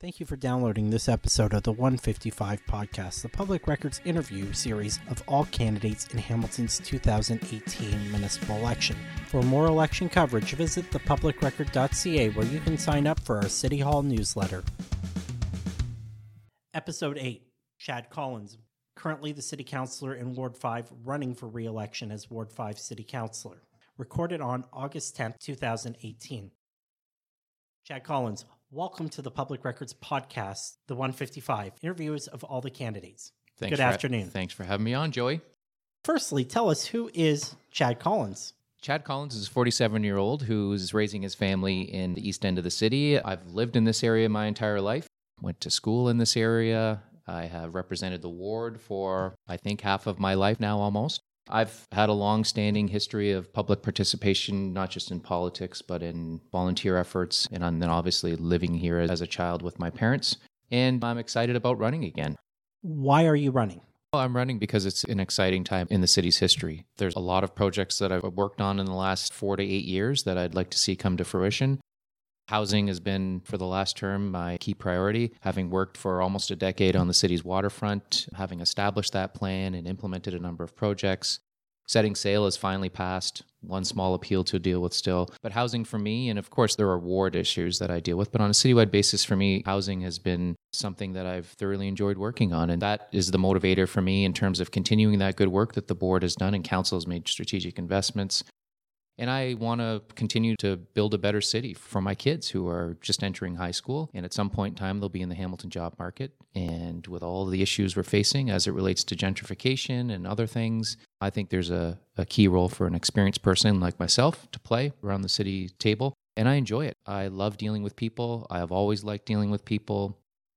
Thank you for downloading this episode of the 155 podcast, the public records interview series of all candidates in Hamilton's 2018 municipal election. For more election coverage, visit thepublicrecord.ca where you can sign up for our City Hall newsletter. Episode 8 Chad Collins, currently the City Councilor in Ward 5, running for re election as Ward 5 City Councilor. Recorded on August 10, 2018. Chad Collins, welcome to the Public Records Podcast, the 155 interviews of all the candidates. Thanks Good afternoon. thanks for having me on, Joey. Firstly, tell us who is Chad Collins? Chad Collins is a 47 year old who's raising his family in the east end of the city. I've lived in this area my entire life, went to school in this area. I have represented the ward for, I think, half of my life now almost. I've had a long standing history of public participation, not just in politics, but in volunteer efforts. And I'm then obviously living here as a child with my parents. And I'm excited about running again. Why are you running? Well, I'm running because it's an exciting time in the city's history. There's a lot of projects that I've worked on in the last four to eight years that I'd like to see come to fruition. Housing has been, for the last term, my key priority. Having worked for almost a decade on the city's waterfront, having established that plan and implemented a number of projects. Setting sail has finally passed. One small appeal to deal with still. But housing for me, and of course, there are ward issues that I deal with, but on a citywide basis for me, housing has been something that I've thoroughly enjoyed working on. And that is the motivator for me in terms of continuing that good work that the board has done and council has made strategic investments. And I want to continue to build a better city for my kids who are just entering high school. And at some point in time, they'll be in the Hamilton job market. And with all the issues we're facing as it relates to gentrification and other things, I think there's a, a key role for an experienced person like myself to play around the city table. And I enjoy it. I love dealing with people. I have always liked dealing with people.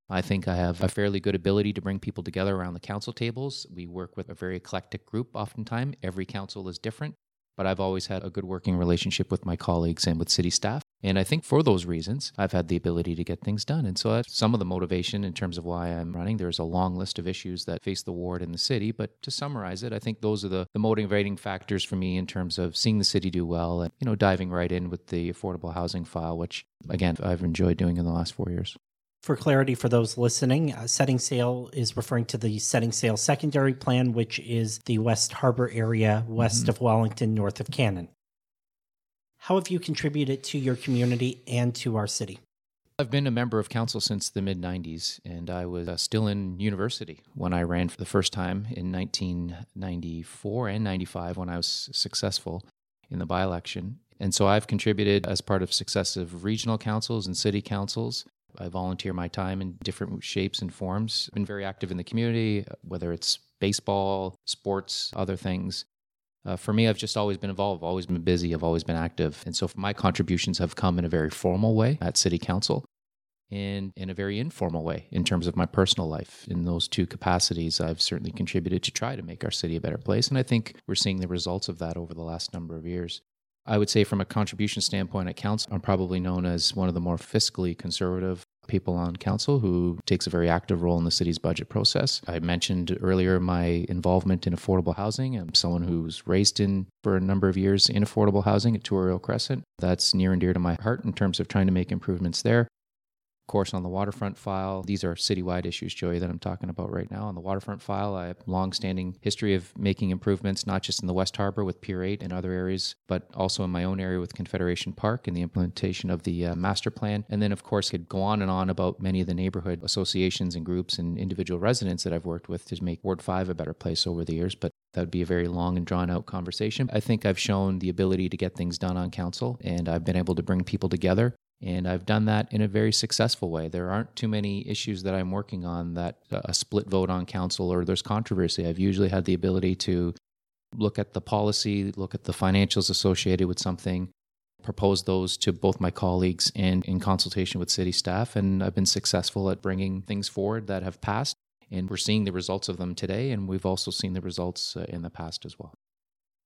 I think I have a fairly good ability to bring people together around the council tables. We work with a very eclectic group oftentimes. Every council is different but I've always had a good working relationship with my colleagues and with city staff. And I think for those reasons, I've had the ability to get things done. And so that's some of the motivation in terms of why I'm running. There's a long list of issues that face the ward and the city. But to summarize it, I think those are the, the motivating factors for me in terms of seeing the city do well and, you know, diving right in with the affordable housing file, which again, I've enjoyed doing in the last four years. For clarity for those listening, uh, setting sail is referring to the setting sail secondary plan, which is the West Harbor area west of Wellington, north of Cannon. How have you contributed to your community and to our city? I've been a member of council since the mid 90s, and I was uh, still in university when I ran for the first time in 1994 and 95 when I was successful in the by election. And so I've contributed as part of successive regional councils and city councils. I volunteer my time in different shapes and forms. Been very active in the community, whether it's baseball, sports, other things. Uh, for me, I've just always been involved, always been busy, I've always been active. And so my contributions have come in a very formal way at City Council and in a very informal way in terms of my personal life. In those two capacities, I've certainly contributed to try to make our city a better place. And I think we're seeing the results of that over the last number of years. I would say, from a contribution standpoint at council, I'm probably known as one of the more fiscally conservative people on council who takes a very active role in the city's budget process. I mentioned earlier my involvement in affordable housing. I'm someone who's raised in for a number of years in affordable housing at Tuariel Crescent. That's near and dear to my heart in terms of trying to make improvements there. Course, on the waterfront file, these are citywide issues, Joey, that I'm talking about right now. On the waterfront file, I have a long-standing history of making improvements, not just in the West Harbor with Pier 8 and other areas, but also in my own area with Confederation Park and the implementation of the uh, master plan. And then, of course, could go on and on about many of the neighborhood associations and groups and individual residents that I've worked with to make Ward 5 a better place over the years. But that would be a very long and drawn out conversation. I think I've shown the ability to get things done on council, and I've been able to bring people together and I've done that in a very successful way. There aren't too many issues that I'm working on that uh, a split vote on council or there's controversy. I've usually had the ability to look at the policy, look at the financials associated with something, propose those to both my colleagues and in consultation with city staff. And I've been successful at bringing things forward that have passed. And we're seeing the results of them today. And we've also seen the results uh, in the past as well.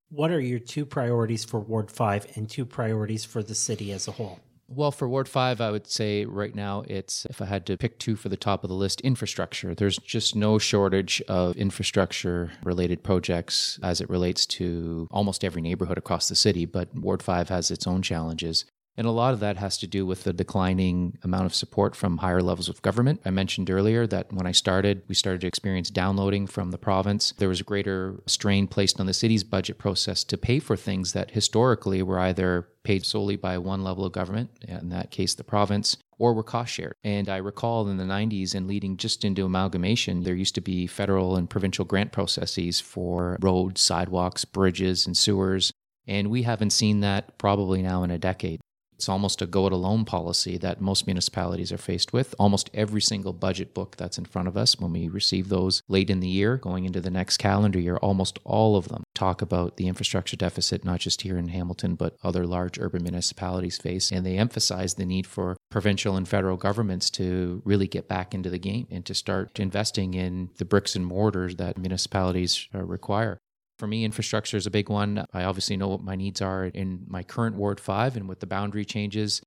What are your two priorities for Ward 5 and two priorities for the city as a whole? Well, for Ward 5, I would say right now it's, if I had to pick two for the top of the list, infrastructure. There's just no shortage of infrastructure related projects as it relates to almost every neighborhood across the city, but Ward 5 has its own challenges. And a lot of that has to do with the declining amount of support from higher levels of government. I mentioned earlier that when I started, we started to experience downloading from the province. There was a greater strain placed on the city's budget process to pay for things that historically were either paid solely by one level of government, in that case, the province, or were cost shared. And I recall in the 90s and leading just into amalgamation, there used to be federal and provincial grant processes for roads, sidewalks, bridges, and sewers. And we haven't seen that probably now in a decade. It's almost a go it alone policy that most municipalities are faced with. Almost every single budget book that's in front of us, when we receive those late in the year, going into the next calendar year, almost all of them talk about the infrastructure deficit, not just here in Hamilton, but other large urban municipalities face. And they emphasize the need for provincial and federal governments to really get back into the game and to start investing in the bricks and mortars that municipalities uh, require. For me, infrastructure is a big one. I obviously know what my needs are in my current Ward 5 and with the boundary changes.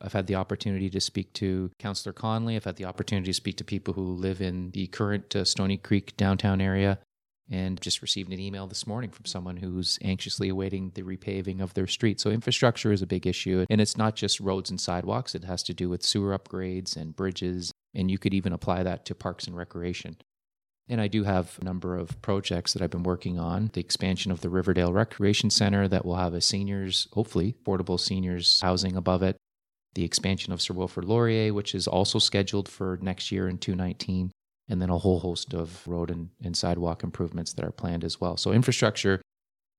I've had the opportunity to speak to Councillor Conley. I've had the opportunity to speak to people who live in the current uh, Stoney Creek downtown area and just received an email this morning from someone who's anxiously awaiting the repaving of their street. So infrastructure is a big issue and it's not just roads and sidewalks, it has to do with sewer upgrades and bridges and you could even apply that to parks and recreation. And I do have a number of projects that I've been working on. The expansion of the Riverdale Recreation Center that will have a seniors, hopefully, affordable seniors housing above it. The expansion of Sir Wilfrid Laurier, which is also scheduled for next year in 2019. And then a whole host of road and, and sidewalk improvements that are planned as well. So, infrastructure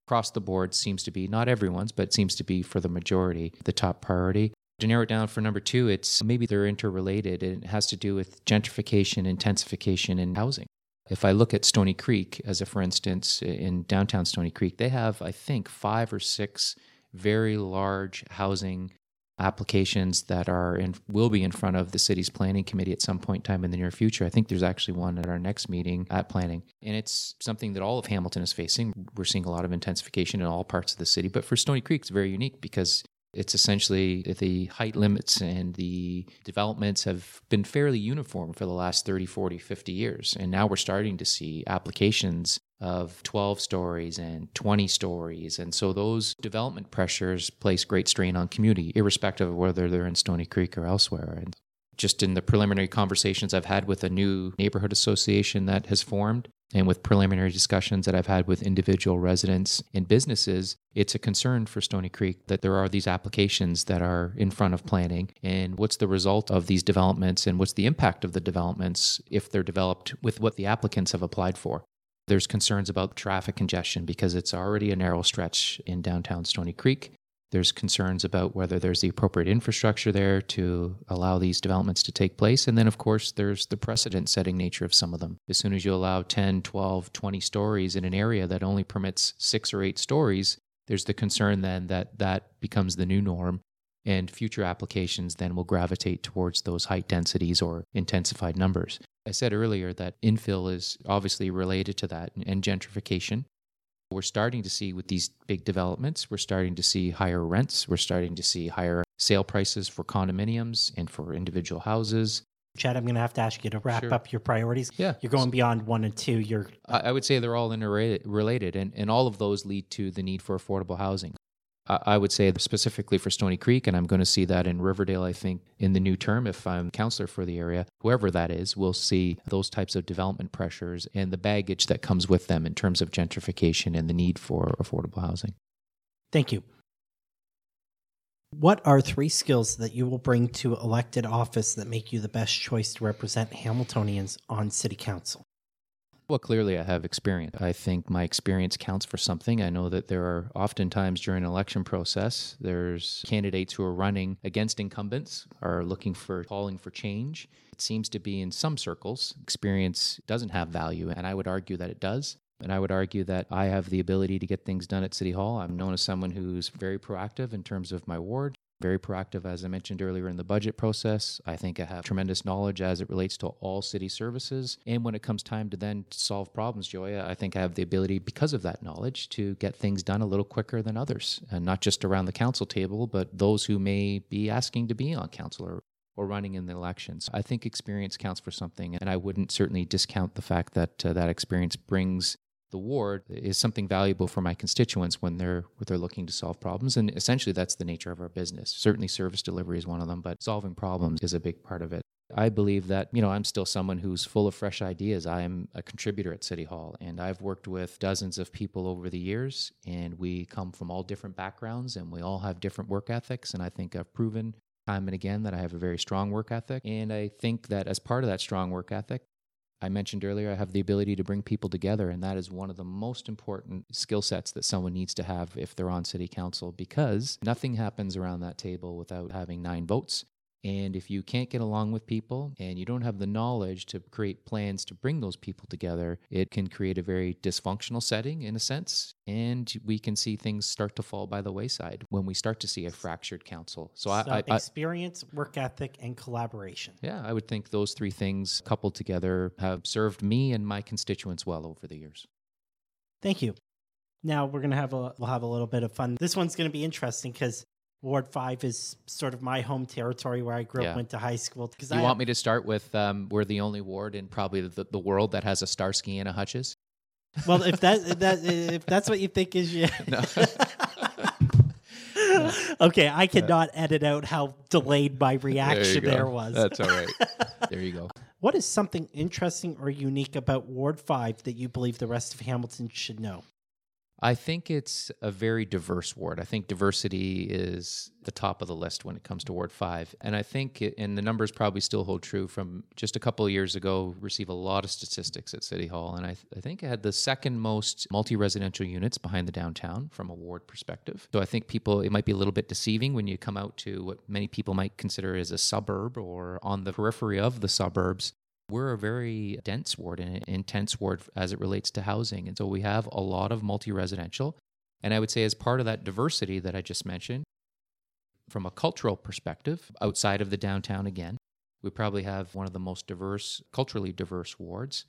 across the board seems to be, not everyone's, but seems to be for the majority, the top priority. To narrow it down for number two, it's maybe they're interrelated. It has to do with gentrification, intensification, and housing. If I look at Stoney Creek, as a for instance, in downtown Stoney Creek, they have, I think, five or six very large housing applications that are and will be in front of the city's planning committee at some point in time in the near future. I think there's actually one at our next meeting at planning. And it's something that all of Hamilton is facing. We're seeing a lot of intensification in all parts of the city, but for Stoney Creek it's very unique because it's essentially the height limits and the developments have been fairly uniform for the last 30, 40, 50 years. And now we're starting to see applications of 12 stories and 20 stories. And so those development pressures place great strain on community, irrespective of whether they're in Stoney Creek or elsewhere. And just in the preliminary conversations I've had with a new neighborhood association that has formed, and with preliminary discussions that I've had with individual residents and businesses, it's a concern for Stoney Creek that there are these applications that are in front of planning. And what's the result of these developments and what's the impact of the developments if they're developed with what the applicants have applied for? There's concerns about traffic congestion because it's already a narrow stretch in downtown Stoney Creek. There's concerns about whether there's the appropriate infrastructure there to allow these developments to take place. And then, of course, there's the precedent setting nature of some of them. As soon as you allow 10, 12, 20 stories in an area that only permits six or eight stories, there's the concern then that that becomes the new norm. And future applications then will gravitate towards those height densities or intensified numbers. I said earlier that infill is obviously related to that and gentrification. We're starting to see with these big developments, we're starting to see higher rents, we're starting to see higher sale prices for condominiums and for individual houses. Chad, I'm going to have to ask you to wrap Sure. up your priorities. Yeah. You're going beyond one and two. You're I I would say they're all interrelated, and, and all of those lead to the need for affordable housing. I would say specifically for Stoney Creek, and I'm going to see that in Riverdale, I think, in the new term, if I'm counselor for the area, whoever that is, we'll see those types of development pressures and the baggage that comes with them in terms of gentrification and the need for affordable housing. Thank you. What are three skills that you will bring to elected office that make you the best choice to represent Hamiltonians on city council? Well, clearly, I have experience. I think my experience counts for something. I know that there are oftentimes during an election process, there's candidates who are running against incumbents, are looking for calling for change. It seems to be in some circles, experience doesn't have value, and I would argue that it does. And I would argue that I have the ability to get things done at City Hall. I'm known as someone who's very proactive in terms of my ward, very proactive, as I mentioned earlier, in the budget process. I think I have tremendous knowledge as it relates to all city services. And when it comes time to then solve problems, Joya, I think I have the ability, because of that knowledge, to get things done a little quicker than others. And not just around the council table, but those who may be asking to be on council or or running in the elections. I think experience counts for something, and I wouldn't certainly discount the fact that uh, that experience brings the ward is something valuable for my constituents when they're when they're looking to solve problems. And essentially that's the nature of our business. Certainly service delivery is one of them but solving problems is a big part of it. I believe that, you know, I'm still someone who's full of fresh ideas. I am a contributor at City Hall and I've worked with dozens of people over the years and we come from all different backgrounds and we all have different work ethics. And I think I've proven time and again that I have a very strong work ethic. And I think that as part of that strong work ethic I mentioned earlier, I have the ability to bring people together, and that is one of the most important skill sets that someone needs to have if they're on city council because nothing happens around that table without having nine votes. And if you can't get along with people and you don't have the knowledge to create plans to bring those people together, it can create a very dysfunctional setting in a sense. And we can see things start to fall by the wayside when we start to see a fractured council. So, so I, I, experience, work ethic, and collaboration. Yeah, I would think those three things coupled together have served me and my constituents well over the years. Thank you. Now we're gonna have a we'll have a little bit of fun. This one's gonna be interesting because Ward Five is sort of my home territory where I grew yeah. up, went to high school. Because you I want have... me to start with um, we're the only ward in probably the, the world that has a Starsky and a Hutch's. Well, if that that if that's what you think is yeah. No. okay, I cannot yeah. edit out how delayed my reaction there, there was. That's all right. there you go. What is something interesting or unique about Ward 5 that you believe the rest of Hamilton should know? I think it's a very diverse ward. I think diversity is the top of the list when it comes to Ward 5. And I think, it, and the numbers probably still hold true from just a couple of years ago, receive a lot of statistics at City Hall. And I, th- I think it had the second most multi residential units behind the downtown from a ward perspective. So I think people, it might be a little bit deceiving when you come out to what many people might consider as a suburb or on the periphery of the suburbs we're a very dense ward and intense ward as it relates to housing. And so we have a lot of multi residential. And I would say, as part of that diversity that I just mentioned, from a cultural perspective, outside of the downtown again, we probably have one of the most diverse, culturally diverse wards.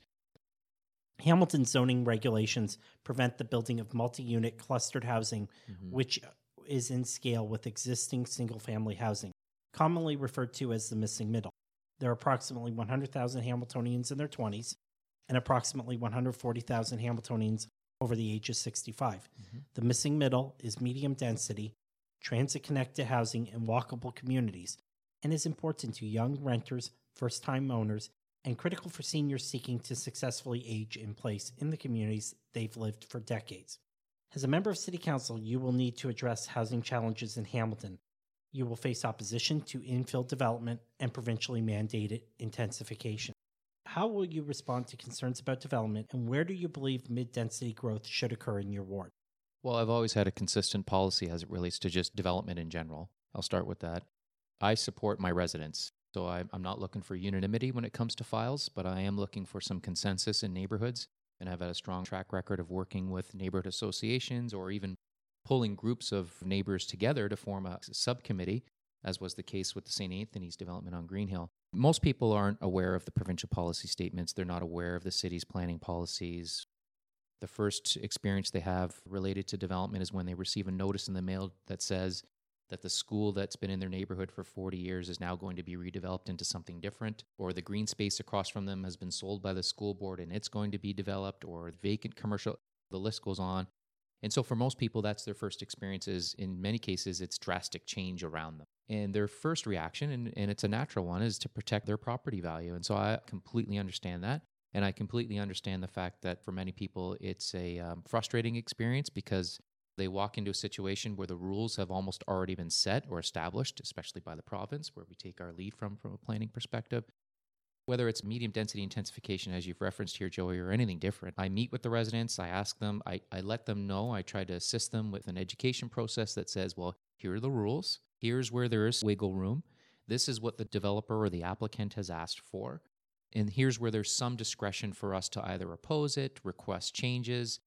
Hamilton zoning regulations prevent the building of multi unit clustered housing, mm-hmm. which is in scale with existing single family housing, commonly referred to as the missing middle there are approximately 100,000 Hamiltonians in their 20s and approximately 140,000 Hamiltonians over the age of 65. Mm-hmm. The missing middle is medium density, transit connected housing, and walkable communities, and is important to young renters, first time owners, and critical for seniors seeking to successfully age in place in the communities they've lived for decades. As a member of City Council, you will need to address housing challenges in Hamilton you will face opposition to infill development and provincially mandated intensification. How will you respond to concerns about development, and where do you believe mid density growth should occur in your ward? Well, I've always had a consistent policy as it relates to just development in general. I'll start with that. I support my residents. So I'm not looking for unanimity when it comes to files, but I am looking for some consensus in neighborhoods. And I've had a strong track record of working with neighborhood associations or even pulling groups of neighbors together to form a subcommittee, as was the case with the St. Anthony's development on Greenhill. Most people aren't aware of the provincial policy statements, they're not aware of the city's planning policies. The first experience they have related to development is when they receive a notice in the mail that says that the school that's been in their neighborhood for 40 years is now going to be redeveloped into something different, or the green space across from them has been sold by the school board and it's going to be developed, or vacant commercial. The list goes on. And so for most people, that's their first experiences. In many cases, it's drastic change around them. And their first reaction, and, and it's a natural one, is to protect their property value. And so I completely understand that. And I completely understand the fact that for many people, it's a um, frustrating experience because they walk into a situation where the rules have almost already been set or established, especially by the province, where we take our lead from from a planning perspective whether it's medium density intensification, as you've referenced here, Joey, or anything different. I meet with the residents, I ask them, I, I let them know, I try to assist them with an education process that says, well, here are the rules, here's where there is wiggle room, this is what the developer or the applicant has asked for. And here's where there's some discretion for us to either oppose it, request changes,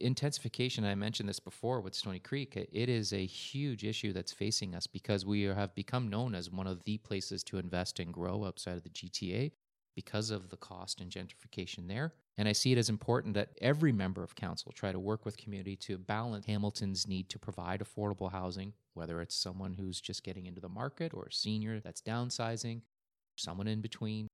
intensification, I mentioned this before with Stoney Creek, it is a huge issue that's facing us because we have become known as one of the places to invest and grow outside of the GTA because of the cost and gentrification there. And I see it as important that every member of council try to work with community to balance Hamilton's need to provide affordable housing, whether it's someone who's just getting into the market or a senior that's downsizing, someone in between,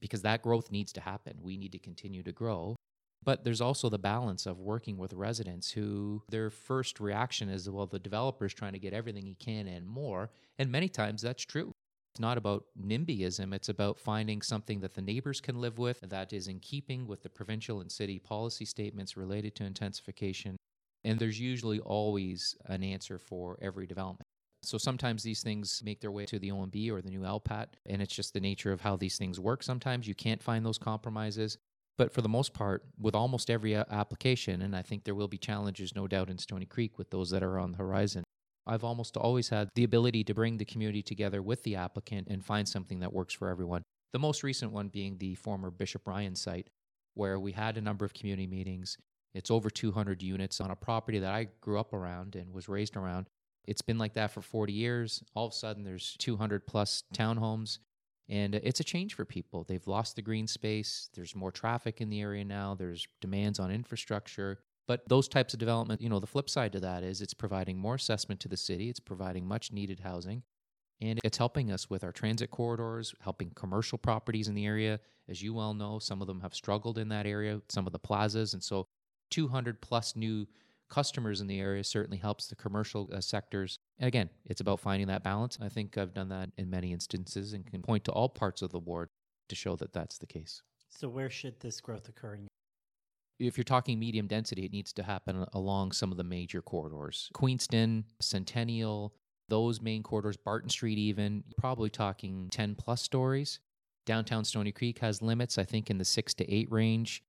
because that growth needs to happen. We need to continue to grow But there's also the balance of working with residents who their first reaction is, well, the developer's trying to get everything he can and more. And many times that's true. It's not about NIMBYism. It's about finding something that the neighbors can live with that is in keeping with the provincial and city policy statements related to intensification. And there's usually always an answer for every development. So sometimes these things make their way to the OMB or the new LPAT, and it's just the nature of how these things work. Sometimes you can't find those compromises. But for the most part, with almost every application, and I think there will be challenges, no doubt, in Stoney Creek with those that are on the horizon, I've almost always had the ability to bring the community together with the applicant and find something that works for everyone. The most recent one being the former Bishop Ryan site, where we had a number of community meetings. It's over 200 units on a property that I grew up around and was raised around. It's been like that for 40 years. All of a sudden, there's 200 plus townhomes, and it's a change for people. They've lost the green space. There's more traffic in the area now. There's demands on infrastructure. But those types of development, you know, the flip side to that is it's providing more assessment to the city, it's providing much needed housing, and it's helping us with our transit corridors, helping commercial properties in the area. As you well know, some of them have struggled in that area, some of the plazas. And so 200 plus new customers in the area certainly helps the commercial uh, sectors. And again, it's about finding that balance. I think I've done that in many instances and can point to all parts of the ward to show that that's the case. So, where should this growth occur in if you're talking medium density, it needs to happen along some of the major corridors. Queenston, Centennial, those main corridors, Barton Street, even, probably talking 10 plus stories. Downtown Stoney Creek has limits, I think, in the six to eight range.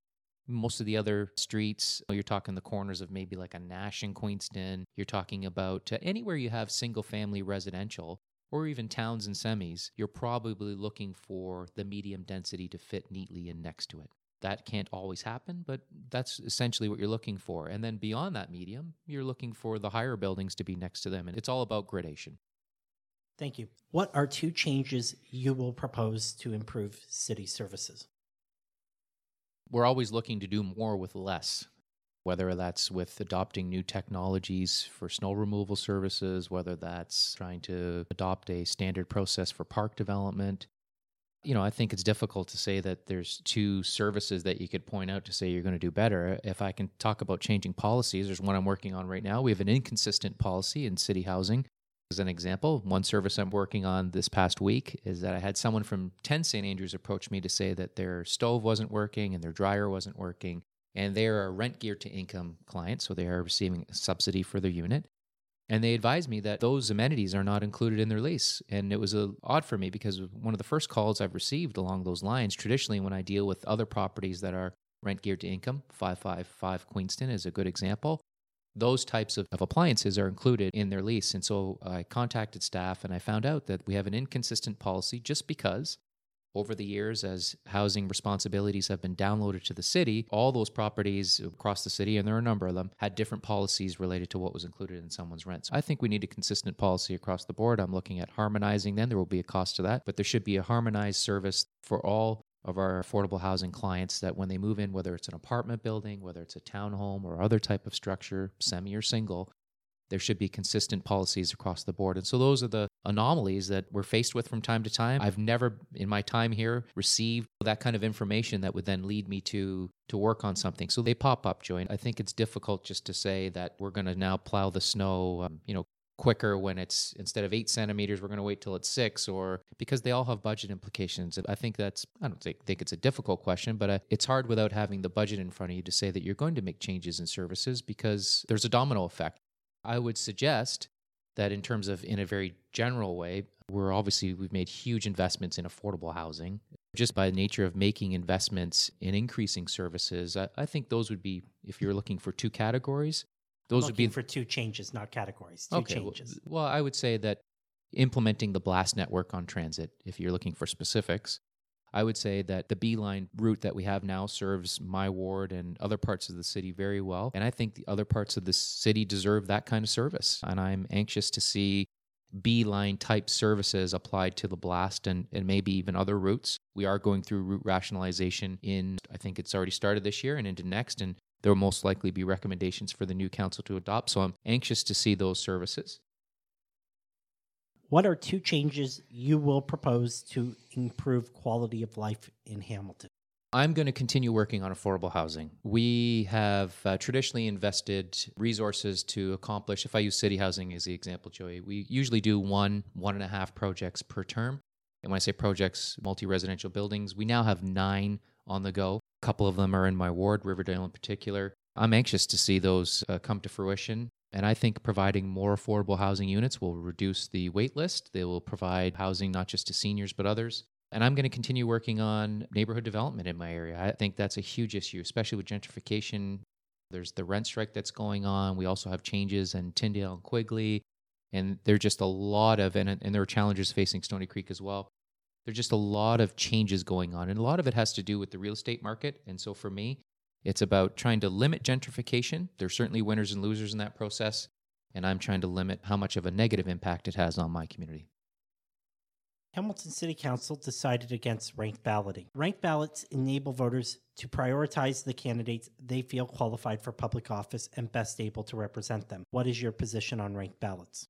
Most of the other streets, you're talking the corners of maybe like a Nash in Queenston. You're talking about uh, anywhere you have single family residential or even towns and semis, you're probably looking for the medium density to fit neatly in next to it. That can't always happen, but that's essentially what you're looking for. And then beyond that medium, you're looking for the higher buildings to be next to them. And it's all about gradation. Thank you. What are two changes you will propose to improve city services? We're always looking to do more with less, whether that's with adopting new technologies for snow removal services, whether that's trying to adopt a standard process for park development. You know, I think it's difficult to say that there's two services that you could point out to say you're going to do better. If I can talk about changing policies, there's one I'm working on right now. We have an inconsistent policy in city housing as an example, one service I'm working on this past week is that I had someone from 10 St. Andrews approach me to say that their stove wasn't working and their dryer wasn't working. And they are a rent geared to income client, so they are receiving a subsidy for their unit. And they advised me that those amenities are not included in their lease. And it was uh, odd for me because one of the first calls I've received along those lines, traditionally, when I deal with other properties that are rent geared to income, 555 Queenston is a good example those types of, of appliances are included in their lease. And so I contacted staff and I found out that we have an inconsistent policy just because over the years, as housing responsibilities have been downloaded to the city, all those properties across the city, and there are a number of them, had different policies related to what was included in someone's rent. So I think we need a consistent policy across the board. I'm looking at harmonizing then There will be a cost to that, but there should be a harmonized service for all of our affordable housing clients that when they move in, whether it's an apartment building, whether it's a townhome or other type of structure, semi or single, there should be consistent policies across the board. And so those are the anomalies that we're faced with from time to time. I've never in my time here received that kind of information that would then lead me to to work on something. So they pop up, Joy. I think it's difficult just to say that we're going to now plow the snow, um, you know, quicker when it's instead of eight centimeters we're going to wait till it's six or because they all have budget implications. I think that's i don't think, think it's a difficult question but uh, it's hard without having the budget in front of you to say that you're going to make changes in services because there's a domino effect. I would suggest that in terms of in a very general way we're obviously we've made huge investments in affordable housing. Just by the nature of making investments in increasing services I, I think those would be if you're looking for two categories those would be for two changes, not categories. Two okay, changes. Well, well, I would say that implementing the blast network on transit, if you're looking for specifics, I would say that the B-Line route that we have now serves my ward and other parts of the city very well. And I think the other parts of the city deserve that kind of service. And I'm anxious to see B-Line type services applied to the blast and, and maybe even other routes. We are going through route rationalization in, I think it's already started this year and into next. And there will most likely be recommendations for the new council to adopt. So I'm anxious to see those services. What are two changes you will propose to improve quality of life in Hamilton? I'm going to continue working on affordable housing. We have uh, traditionally invested resources to accomplish, if I use city housing as the example, Joey, we usually do one, one and a half projects per term. And when I say projects, multi residential buildings, we now have nine on the go. Couple of them are in my ward, Riverdale in particular. I'm anxious to see those uh, come to fruition. And I think providing more affordable housing units will reduce the wait list. They will provide housing not just to seniors, but others. And I'm going to continue working on neighborhood development in my area. I think that's a huge issue, especially with gentrification. There's the rent strike that's going on. We also have changes in Tyndale and Quigley. And there are just a lot of, and, and there are challenges facing Stoney Creek as well. There's just a lot of changes going on. And a lot of it has to do with the real estate market. And so for me, it's about trying to limit gentrification. There's certainly winners and losers in that process. And I'm trying to limit how much of a negative impact it has on my community. Hamilton City Council decided against ranked balloting. Ranked ballots enable voters to prioritize the candidates they feel qualified for public office and best able to represent them. What is your position on ranked ballots?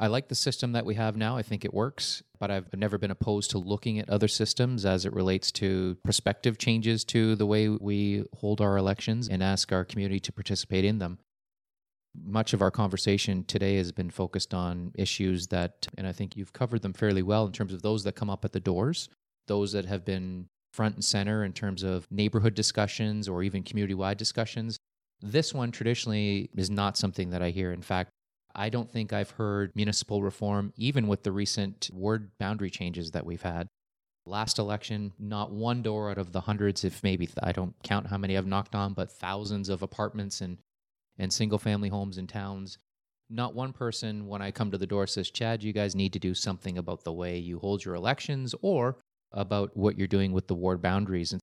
I like the system that we have now. I think it works, but I've never been opposed to looking at other systems as it relates to prospective changes to the way we hold our elections and ask our community to participate in them much of our conversation today has been focused on issues that, and I think you've covered them fairly well in terms of those that come up at the doors, those that have been front and center in terms of neighborhood discussions or even community wide discussions. This one traditionally is not something that I hear. In fact, I don't think I've heard municipal reform, even with the recent ward boundary changes that we've had. Last election, not one door out of the hundreds, if maybe I don't count how many I've knocked on, but thousands of apartments and and single family homes in towns. Not one person, when I come to the door, says, Chad, you guys need to do something about the way you hold your elections or about what you're doing with the ward boundaries. And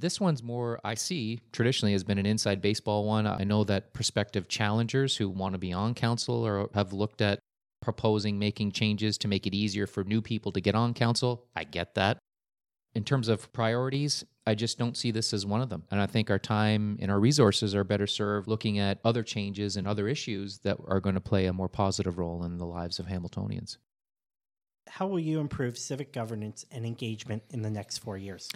this one's more, I see, traditionally has been an inside baseball one. I know that prospective challengers who want to be on council or have looked at proposing making changes to make it easier for new people to get on council. I get that. In terms of priorities, I just don't see this as one of them. And I think our time and our resources are better served looking at other changes and other issues that are going to play a more positive role in the lives of Hamiltonians. How will you improve civic governance and engagement in the next four years?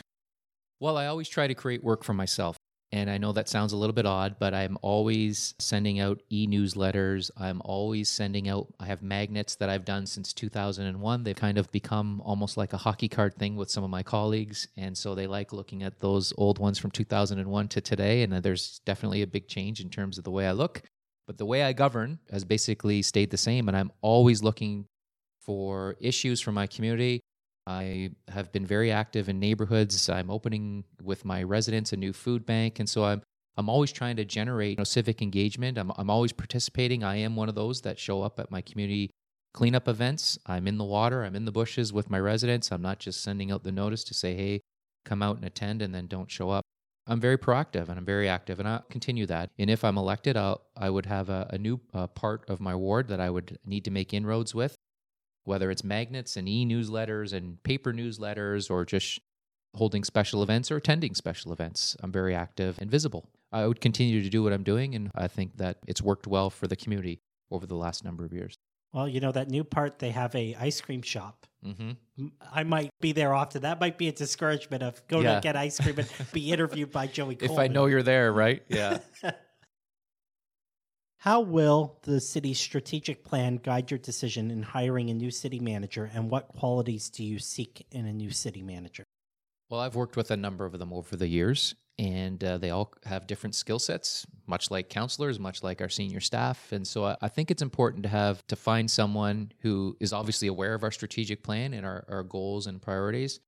Well, I always try to create work for myself. And I know that sounds a little bit odd, but I'm always sending out e newsletters. I'm always sending out, I have magnets that I've done since 2001. They've kind of become almost like a hockey card thing with some of my colleagues. And so they like looking at those old ones from 2001 to today. And there's definitely a big change in terms of the way I look. But the way I govern has basically stayed the same. And I'm always looking for issues from my community I have been very active in neighborhoods. I'm opening with my residents a new food bank, and so I'm I'm always trying to generate you know, civic engagement. I'm I'm always participating. I am one of those that show up at my community cleanup events. I'm in the water. I'm in the bushes with my residents. I'm not just sending out the notice to say, "Hey, come out and attend," and then don't show up. I'm very proactive and I'm very active, and I'll continue that. And if I'm elected, I'll I would have a, a new uh, part of my ward that I would need to make inroads with whether it's magnets and e newsletters and paper newsletters or just holding special events or attending special events. I'm very active and visible. I would continue to do what I'm doing, and I think that it's worked well for the community over the last number of years. Well, you know that new part they have a ice cream shop. Mm-hmm. I might be there often. That might be a discouragement of go yeah. to get ice cream and be interviewed by Joey. Coleman. If I know you're there, right? Yeah. How will the city's strategic plan guide your decision in hiring a new city manager, and what qualities do you seek in a new city manager? Well, I've worked with a number of them over the years, and uh, they all have different skill sets, much like counselors, much like our senior staff. And so I, I, think it's important to have to find someone who is obviously aware of our strategic plan and our, our goals and priorities.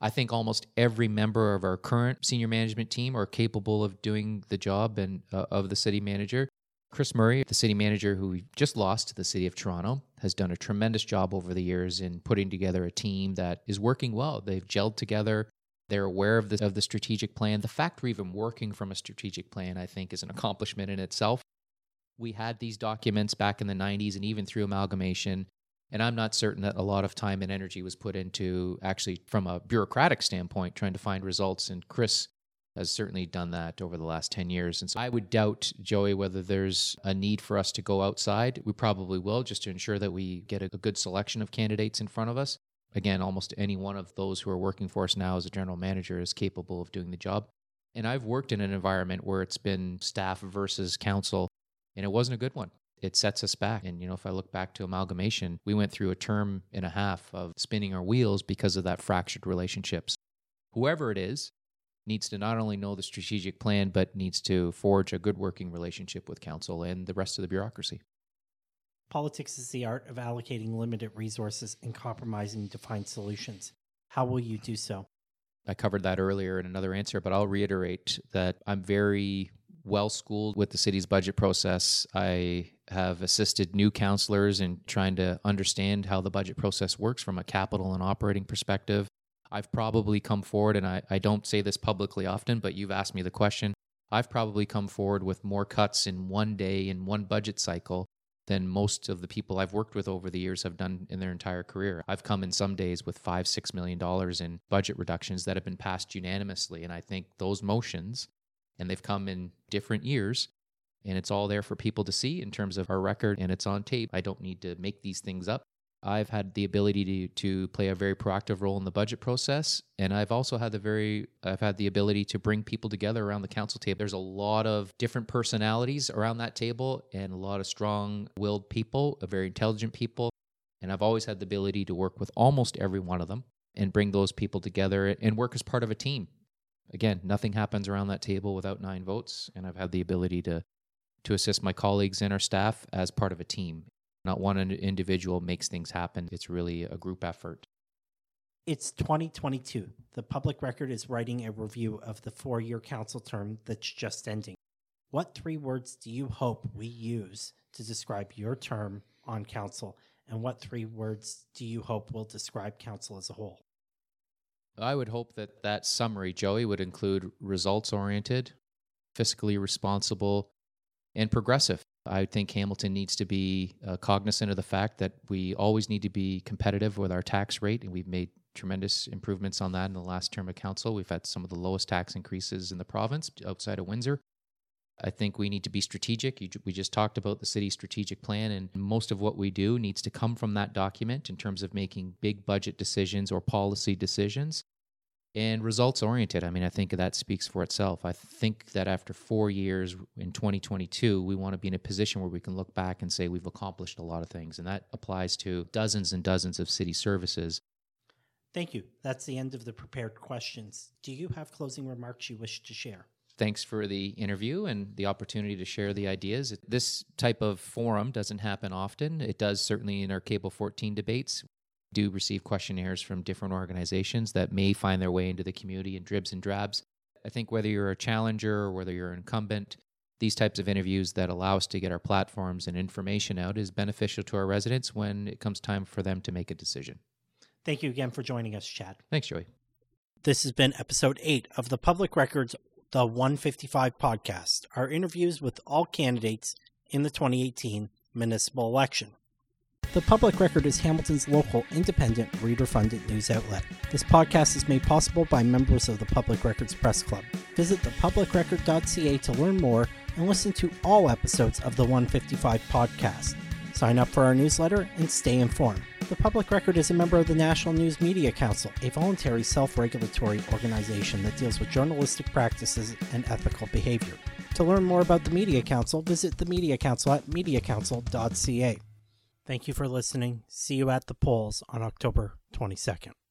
I think almost every member of our current senior management team are capable of doing the job and uh, of the city manager. Chris Murray, the city manager who we just lost to the city of Toronto, has done a tremendous job over the years in putting together a team that is working well. They've gelled together. They're aware of the, of the strategic plan. The fact we're even working from a strategic plan, I think, is an accomplishment in itself. We had these documents back in the 90s and even through amalgamation. And I'm not certain that a lot of time and energy was put into actually, from a bureaucratic standpoint, trying to find results. And Chris has certainly done that over the last 10 years. And so I would doubt, Joey, whether there's a need for us to go outside. We probably will just to ensure that we get a, good selection of candidates in front of us. Again, almost any one of those who are working for us now as a general manager is capable of doing the job. And I've worked in an environment where it's been staff versus council, and it wasn't a good one. It sets us back. And, you know, if I look back to amalgamation, we went through a term and a half of spinning our wheels because of that fractured relationships. Whoever it is needs to not only know the strategic plan, but needs to forge a good working relationship with council and the rest of the bureaucracy. Politics is the art of allocating limited resources and compromising defined solutions. How will you do so? I covered that earlier in another answer, but I'll reiterate that I'm very well schooled with the city's budget process. I have assisted new councilors in trying to understand how the budget process works from a capital and operating perspective. I've probably come forward, and I, I don't say this publicly often, but you've asked me the question. I've probably come forward with more cuts in one day in one budget cycle than most of the people I've worked with over the years have done in their entire career. I've come in some days with five, six million dollars in budget reductions that have been passed unanimously. And I think those motions, and they've come in different years, and it's all there for people to see in terms of our record and it's on tape. I don't need to make these things up. I've had the ability to to play a very proactive role in the budget process, and I've also had the very I've had the ability to bring people together around the council table. There's a lot of different personalities around that table, and a lot of strong-willed people, very intelligent people, and I've always had the ability to work with almost every one of them and bring those people together and work as part of a team. Again, nothing happens around that table without nine votes, and I've had the ability to to assist my colleagues and our staff as part of a team. Not one individual makes things happen. It's really a group effort. It's 2022. The public record is writing a review of the four year council term that's just ending. What three words do you hope we use to describe your term on council? And what three words do you hope will describe council as a whole? I would hope that that summary, Joey, would include results oriented, fiscally responsible, and progressive. I think Hamilton needs to be uh, cognizant of the fact that we always need to be competitive with our tax rate, and we've made tremendous improvements on that in the last term of council. We've had some of the lowest tax increases in the province outside of Windsor. I think we need to be strategic. We just talked about the city's strategic plan, and most of what we do needs to come from that document in terms of making big budget decisions or policy decisions and results oriented. I mean, I think that speaks for itself. I think that after four years in 2022, we want to be in a position where we can look back and say we've accomplished a lot of things. And that applies to dozens and dozens of city services. Thank you. That's the end of the prepared questions. Do you have closing remarks you wish to share? Thanks for the interview and the opportunity to share the ideas. This type of forum doesn't happen often. It does certainly in our Cable 14 debates do receive questionnaires from different organizations that may find their way into the community in dribs and drabs. I think whether you're a challenger or whether you're an incumbent, these types of interviews that allow us to get our platforms and information out is beneficial to our residents when it comes time for them to make a decision. Thank you again for joining us, Chad. Thanks, Joey. This has been episode eight of the Public Records The 155 podcast, our interviews with all candidates in the 2018 municipal election. The Public Record is Hamilton's local, independent, reader funded news outlet. This podcast is made possible by members of the Public Records Press Club. Visit thepublicrecord.ca to learn more and listen to all episodes of the 155 podcast. Sign up for our newsletter and stay informed. The Public Record is a member of the National News Media Council, a voluntary self regulatory organization that deals with journalistic practices and ethical behavior. To learn more about the Media Council, visit the Media Council at mediacouncil.ca. Thank you for listening. See you at the polls on October 22nd.